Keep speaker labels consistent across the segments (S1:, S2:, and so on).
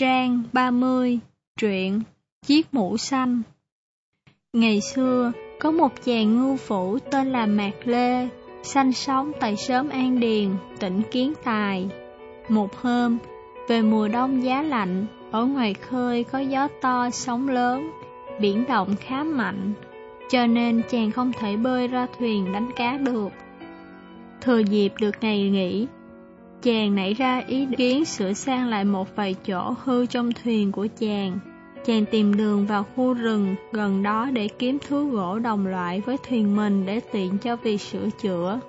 S1: Trang 30 Truyện Chiếc mũ xanh Ngày xưa, có một chàng ngư phủ tên là Mạc Lê, sanh sống tại xóm An Điền, tỉnh Kiến Tài. Một hôm, về mùa đông giá lạnh, ở ngoài khơi có gió to, sóng lớn, biển động khá mạnh, cho nên chàng không thể bơi ra thuyền đánh cá được. Thừa dịp được ngày nghỉ, chàng nảy ra ý kiến sửa sang lại một vài chỗ hư trong thuyền của chàng. Chàng tìm đường vào khu rừng gần đó để kiếm thứ gỗ đồng loại với thuyền mình để tiện cho việc sửa chữa.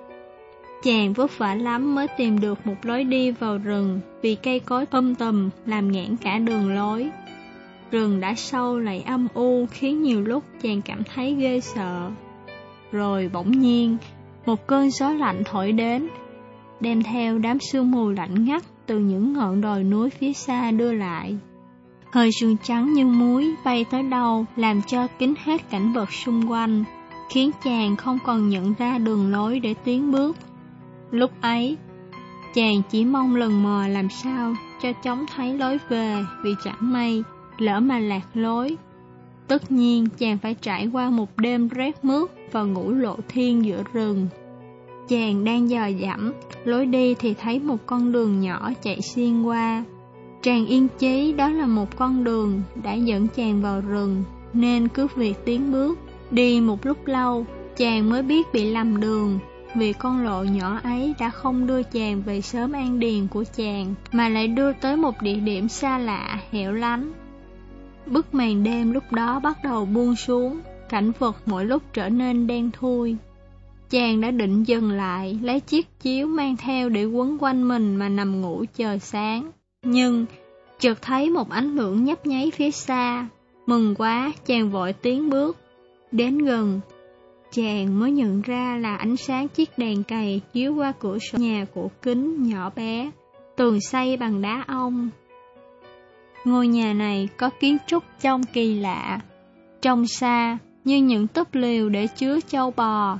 S1: Chàng vất vả lắm mới tìm được một lối đi vào rừng vì cây cối um tùm làm nghẽn cả đường lối. Rừng đã sâu lại âm u khiến nhiều lúc chàng cảm thấy ghê sợ. Rồi bỗng nhiên, một cơn gió lạnh thổi đến, đem theo đám sương mù lạnh ngắt từ những ngọn đồi núi phía xa đưa lại. Hơi sương trắng như muối bay tới đâu làm cho kín hết cảnh vật xung quanh, khiến chàng không còn nhận ra đường lối để tiến bước. Lúc ấy, chàng chỉ mong lần mò làm sao cho chóng thấy lối về vì chẳng may, lỡ mà lạc lối. Tất nhiên chàng phải trải qua một đêm rét mướt và ngủ lộ thiên giữa rừng. Chàng đang dò dẫm, lối đi thì thấy một con đường nhỏ chạy xuyên qua. Chàng yên chí đó là một con đường đã dẫn chàng vào rừng, nên cứ việc tiến bước. Đi một lúc lâu, chàng mới biết bị lầm đường, vì con lộ nhỏ ấy đã không đưa chàng về sớm an điền của chàng, mà lại đưa tới một địa điểm xa lạ, hẻo lánh. Bức màn đêm lúc đó bắt đầu buông xuống, cảnh vật mỗi lúc trở nên đen thui. Chàng đã định dừng lại, lấy chiếc chiếu mang theo để quấn quanh mình mà nằm ngủ chờ sáng. Nhưng, chợt thấy một ánh lửa nhấp nháy phía xa. Mừng quá, chàng vội tiến bước. Đến gần, chàng mới nhận ra là ánh sáng chiếc đèn cày chiếu qua cửa sổ nhà cổ kính nhỏ bé, tường xây bằng đá ong. Ngôi nhà này có kiến trúc trông kỳ lạ, trông xa như những túp lều để chứa châu bò,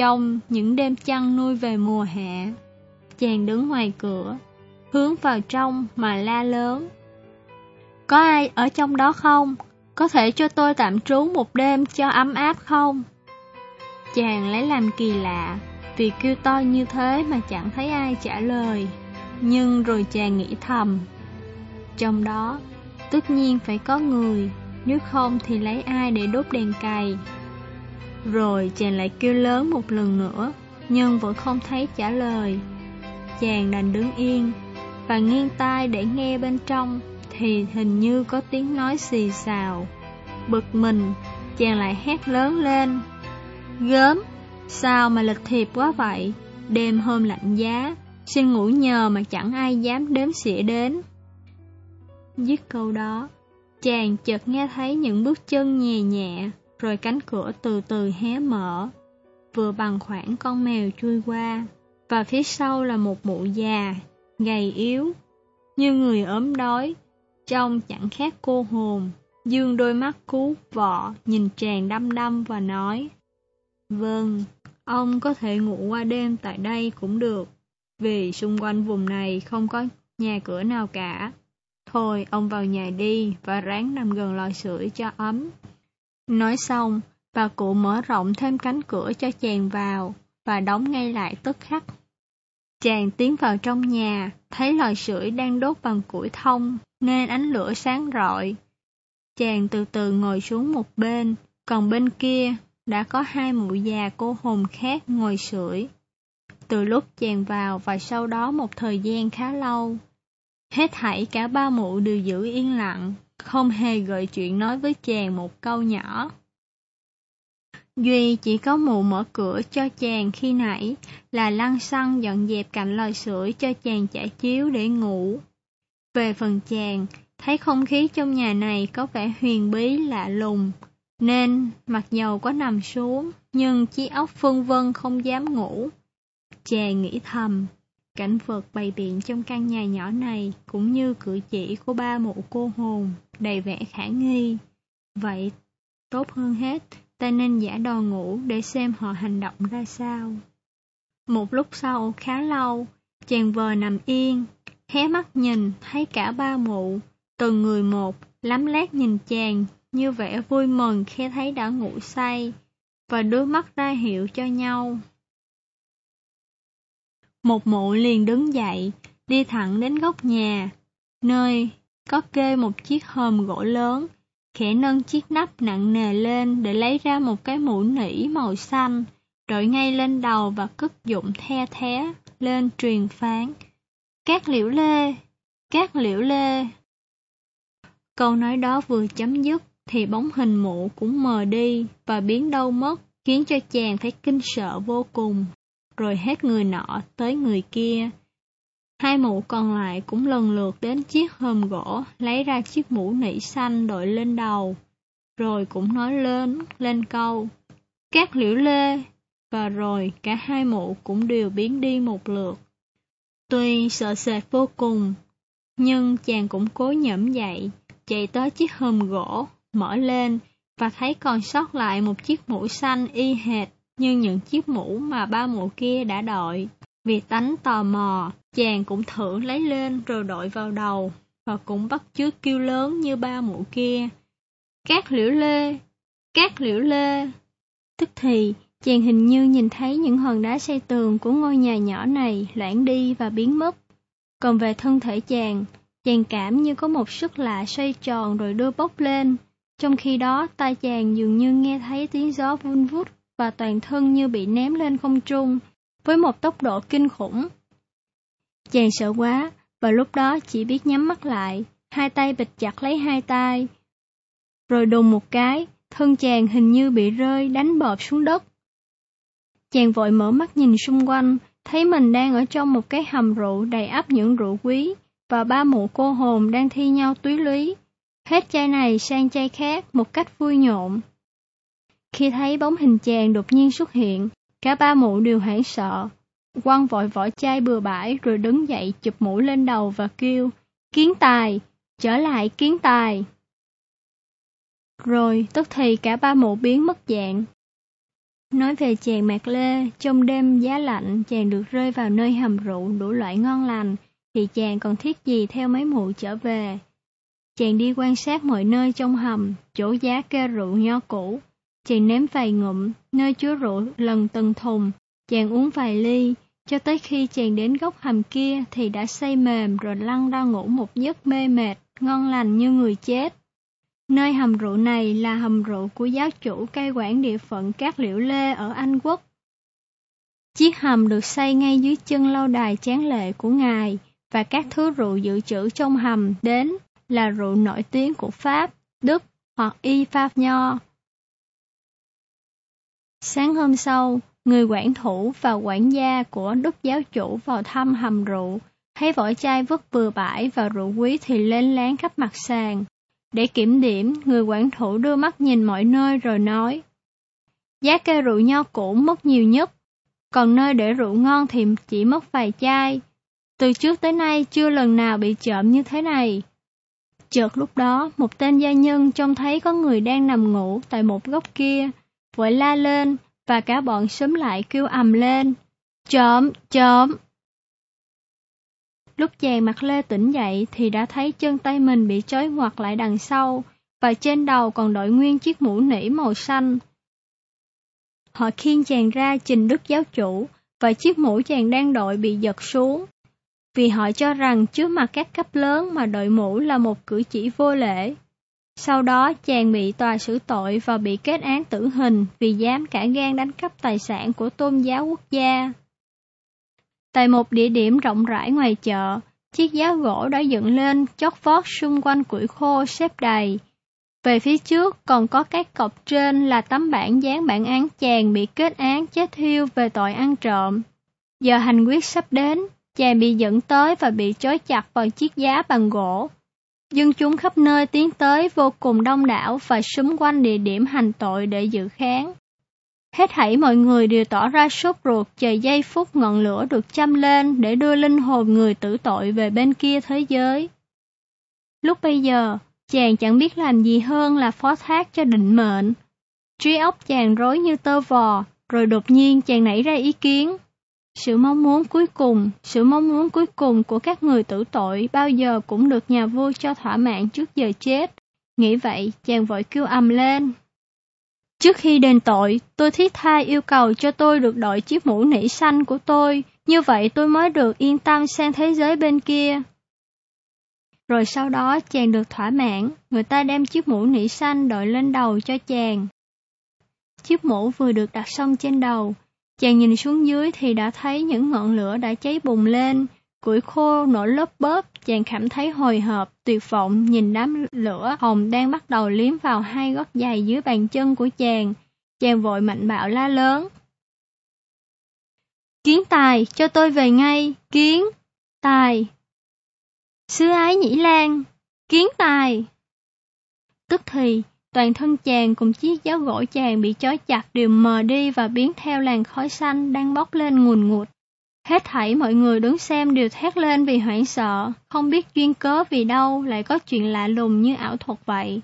S1: trong những đêm chăn nuôi về mùa hạ. Chàng đứng ngoài cửa, hướng vào trong mà la lớn. Có ai ở trong đó không? Có thể cho tôi tạm trú một đêm cho ấm áp không? Chàng lấy làm kỳ lạ, vì kêu to như thế mà chẳng thấy ai trả lời. Nhưng rồi chàng nghĩ thầm, trong đó tất nhiên phải có người, nếu không thì lấy ai để đốt đèn cày. Rồi chàng lại kêu lớn một lần nữa, nhưng vẫn không thấy trả lời. Chàng đành đứng yên, và nghiêng tai để nghe bên trong, thì hình như có tiếng nói xì xào. Bực mình, chàng lại hét lớn lên. Gớm, sao mà lịch thiệp quá vậy? Đêm hôm lạnh giá, xin ngủ nhờ mà chẳng ai dám đếm xỉa đến. Dứt câu đó, chàng chợt nghe thấy những bước chân nhẹ nhẹ, rồi cánh cửa từ từ hé mở. Vừa bằng khoảng con mèo chui qua, và phía sau là một mụ già, gầy yếu, như người ốm đói, trông chẳng khác cô hồn. Dương đôi mắt cú vọ, nhìn chàng đăm đăm và nói, Vâng, ông có thể ngủ qua đêm tại đây cũng được, vì xung quanh vùng này không có nhà cửa nào cả. Thôi, ông vào nhà đi và ráng nằm gần lò sưởi cho ấm. Nói xong, bà cụ mở rộng thêm cánh cửa cho chàng vào và đóng ngay lại tức khắc. Chàng tiến vào trong nhà, thấy lò sưởi đang đốt bằng củi thông nên ánh lửa sáng rọi. Chàng từ từ ngồi xuống một bên, còn bên kia đã có hai mụ già cô hồn khác ngồi sưởi. Từ lúc chàng vào và sau đó một thời gian khá lâu, hết thảy cả ba mụ đều giữ yên lặng, không hề gợi chuyện nói với chàng một câu nhỏ. Duy chỉ có mụ mở cửa cho chàng khi nãy là lăn xăng dọn dẹp cạnh lò sưởi cho chàng chải chiếu để ngủ. Về phần chàng, thấy không khí trong nhà này có vẻ huyền bí lạ lùng, nên mặc dầu có nằm xuống, nhưng trí óc phân vân không dám ngủ. Chàng nghĩ thầm, cảnh vật bày biện trong căn nhà nhỏ này cũng như cử chỉ của ba mụ cô hồn, đầy vẻ khả nghi. Vậy, tốt hơn hết, ta nên giả đò ngủ để xem họ hành động ra sao. Một lúc sau khá lâu, chàng vờ nằm yên, hé mắt nhìn thấy cả ba mụ, Từng người một, lắm lát nhìn chàng, như vẻ vui mừng khi thấy đã ngủ say, và đưa mắt ra hiệu cho nhau. Một mụ liền đứng dậy, đi thẳng đến góc nhà, nơi có kê một chiếc hòm gỗ lớn, khẽ nâng chiếc nắp nặng nề lên để lấy ra một cái mũ nỉ màu xanh, đội ngay lên đầu và cất dụng the thé lên truyền phán. Các liễu lê, các liễu lê. Câu nói đó vừa chấm dứt thì bóng hình mụ cũng mờ đi và biến đâu mất, khiến cho chàng phải kinh sợ vô cùng. Rồi hết người nọ tới người kia. Hai mụ còn lại cũng lần lượt đến chiếc hòm gỗ, lấy ra chiếc mũ nỉ xanh đội lên đầu. Rồi cũng nói lên lên câu, các liễu lê, và rồi cả hai mụ cũng đều biến đi một lượt. Tuy sợ sệt vô cùng, nhưng chàng cũng cố nhẫm dậy, chạy tới chiếc hòm gỗ, mở lên và thấy còn sót lại một chiếc mũ xanh y hệt như những chiếc mũ mà ba mụ kia đã đội. Vì tánh tò mò, chàng cũng thử lấy lên rồi đội vào đầu, và cũng bắt chước kêu lớn như ba mụ kia. Các liễu lê, các liễu lê. Tức thì, chàng hình như nhìn thấy những hòn đá xây tường của ngôi nhà nhỏ này loãng đi và biến mất. Còn về thân thể chàng, chàng cảm như có một sức lạ xoay tròn rồi đưa bốc lên. Trong khi đó, tai chàng dường như nghe thấy tiếng gió vun vút và toàn thân như bị ném lên không trung, với một tốc độ kinh khủng. Chàng sợ quá, và lúc đó chỉ biết nhắm mắt lại, hai tay bịt chặt lấy hai tay. Rồi đùng một cái, thân chàng hình như bị rơi đánh bọp xuống đất. Chàng vội mở mắt nhìn xung quanh, thấy mình đang ở trong một cái hầm rượu đầy ắp những rượu quý, và ba mụ cô hồn đang thi nhau túy lý. Hết chai này sang chai khác một cách vui nhộn. Khi thấy bóng hình chàng đột nhiên xuất hiện, cả ba mụ đều hoảng sợ. Quăng vội vỏ chai bừa bãi rồi đứng dậy chụp mũ lên đầu và kêu, kiến tài, trở lại kiến tài. Rồi, tức thì cả ba mụ biến mất dạng. Nói về chàng Mạc Lê, trong đêm giá lạnh chàng được rơi vào nơi hầm rượu đủ loại ngon lành, thì chàng còn thiết gì theo mấy mụ trở về. Chàng đi quan sát mọi nơi trong hầm, chỗ giá kê rượu nho cũ. Chàng nếm vài ngụm, nơi chứa rượu lần từng thùng, chàng uống vài ly, cho tới khi chàng đến góc hầm kia thì đã say mềm rồi lăn ra ngủ một giấc mê mệt, ngon lành như người chết. Nơi hầm rượu này là hầm rượu của giáo chủ cai quản địa phận các liễu lê ở Anh Quốc. Chiếc hầm được xây ngay dưới chân lâu đài chán lệ của ngài và các thứ rượu dự trữ trong hầm đến là rượu nổi tiếng của Pháp, Đức hoặc Y Pháp Nho. Sáng hôm sau, người quản thủ và quản gia của đức giáo chủ vào thăm hầm rượu, thấy vỏ chai vứt bừa bãi và rượu quý thì lên láng khắp mặt sàn. Để kiểm điểm, người quản thủ đưa mắt nhìn mọi nơi rồi nói, giá cây rượu nho cũ mất nhiều nhất, còn nơi để rượu ngon thì chỉ mất vài chai. Từ trước tới nay chưa lần nào bị trộm như thế này. Chợt lúc đó, một tên gia nhân trông thấy có người đang nằm ngủ tại một góc kia, vội la lên, và cả bọn sớm lại kêu ầm lên. Chớm, chớm. Lúc chàng mặt lê tỉnh dậy thì đã thấy chân tay mình bị trói ngoặt lại đằng sau, và trên đầu còn đội nguyên chiếc mũ nỉ màu xanh. Họ khiêng chàng ra trình đức giáo chủ, và chiếc mũ chàng đang đội bị giật xuống. Vì họ cho rằng trước mặt các cấp lớn mà đội mũ là một cử chỉ vô lễ. Sau đó chàng bị tòa xử tội và bị kết án tử hình vì dám cả gan đánh cắp tài sản của tôn giáo quốc gia. Tại một địa điểm rộng rãi ngoài chợ, chiếc giá gỗ đã dựng lên chót vót xung quanh củi khô xếp đầy. Về phía trước còn có các cọc trên là tấm bản dán bản án chàng bị kết án chết thiêu về tội ăn trộm. Giờ hành quyết sắp đến, chàng bị dẫn tới và bị trói chặt vào chiếc giá bằng gỗ, Dân chúng khắp nơi tiến tới vô cùng đông đảo và xung quanh địa điểm hành tội để dự kháng. Hết thảy mọi người đều tỏ ra sốt ruột chờ giây phút ngọn lửa được châm lên để đưa linh hồn người tử tội về bên kia thế giới. Lúc bây giờ, chàng chẳng biết làm gì hơn là phó thác cho định mệnh. Trí óc chàng rối như tơ vò, rồi đột nhiên chàng nảy ra ý kiến. Sự mong muốn cuối cùng, sự mong muốn cuối cùng của các người tử tội bao giờ cũng được nhà vua cho thỏa mãn trước giờ chết. Nghĩ vậy, chàng vội kêu ầm lên. Trước khi đền tội, tôi thiết tha yêu cầu cho tôi được đội chiếc mũ nỉ xanh của tôi, như vậy tôi mới được yên tâm sang thế giới bên kia. Rồi sau đó chàng được thỏa mãn, người ta đem chiếc mũ nỉ xanh đội lên đầu cho chàng. Chiếc mũ vừa được đặt xong trên đầu, chàng nhìn xuống dưới thì đã thấy những ngọn lửa đã cháy bùng lên, củi khô nổ lớp bớp, chàng cảm thấy hồi hộp, tuyệt vọng nhìn đám lửa hồng đang bắt đầu liếm vào hai gót giày dưới bàn chân của chàng. Chàng vội mạnh bạo la lớn. Kiến tài, cho tôi về ngay, kiến, tài. Sứ ái nhĩ lan, kiến tài. Tức thì, toàn thân chàng cùng chiếc giáo gỗ chàng bị chói chặt đều mờ đi và biến theo làn khói xanh đang bốc lên ngùn ngụt. Hết thảy mọi người đứng xem đều thét lên vì hoảng sợ, không biết duyên cớ vì đâu lại có chuyện lạ lùng như ảo thuật vậy.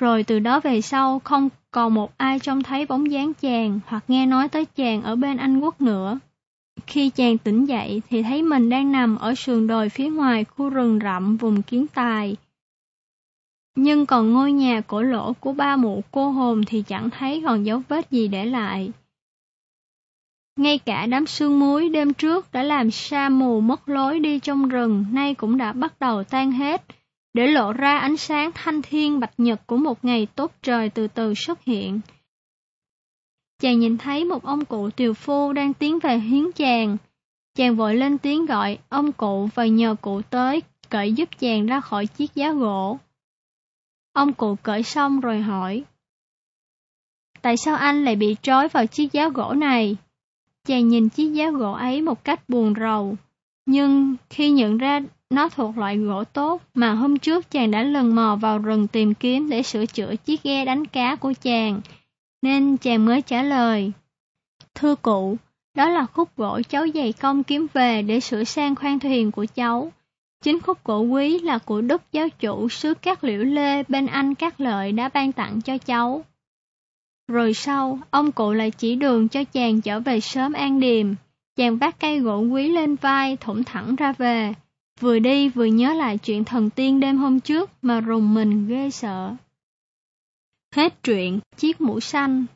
S1: Rồi từ đó về sau không còn một ai trông thấy bóng dáng chàng hoặc nghe nói tới chàng ở bên Anh Quốc nữa. Khi chàng tỉnh dậy thì thấy mình đang nằm ở sườn đồi phía ngoài khu rừng rậm vùng kiến tài. Nhưng còn ngôi nhà cổ lỗ của ba mụ cô hồn thì chẳng thấy còn dấu vết gì để lại. Ngay cả đám sương muối đêm trước đã làm sa mù mất lối đi trong rừng nay cũng đã bắt đầu tan hết, để lộ ra ánh sáng thanh thiên bạch nhật của một ngày tốt trời từ từ xuất hiện. Chàng nhìn thấy một ông cụ tiều phu đang tiến về hiến chàng. Chàng vội lên tiếng gọi ông cụ và nhờ cụ tới cởi giúp chàng ra khỏi chiếc giá gỗ. Ông cụ cởi xong rồi hỏi. Tại sao anh lại bị trói vào chiếc giá gỗ này? Chàng nhìn chiếc giá gỗ ấy một cách buồn rầu. Nhưng khi nhận ra nó thuộc loại gỗ tốt mà hôm trước chàng đã lần mò vào rừng tìm kiếm để sửa chữa chiếc ghe đánh cá của chàng, nên chàng mới trả lời. Thưa cụ, đó là khúc gỗ cháu dày công kiếm về để sửa sang khoang thuyền của cháu. Chính khúc cổ quý là của đức giáo chủ xứ các liễu lê bên anh các lợi đã ban tặng cho cháu. Rồi sau, ông cụ lại chỉ đường cho chàng trở về sớm an điềm. Chàng vác cây gỗ quý lên vai, thủng thẳng ra về. Vừa đi vừa nhớ lại chuyện thần tiên đêm hôm trước mà rùng mình ghê sợ. Hết truyện Chiếc mũ xanh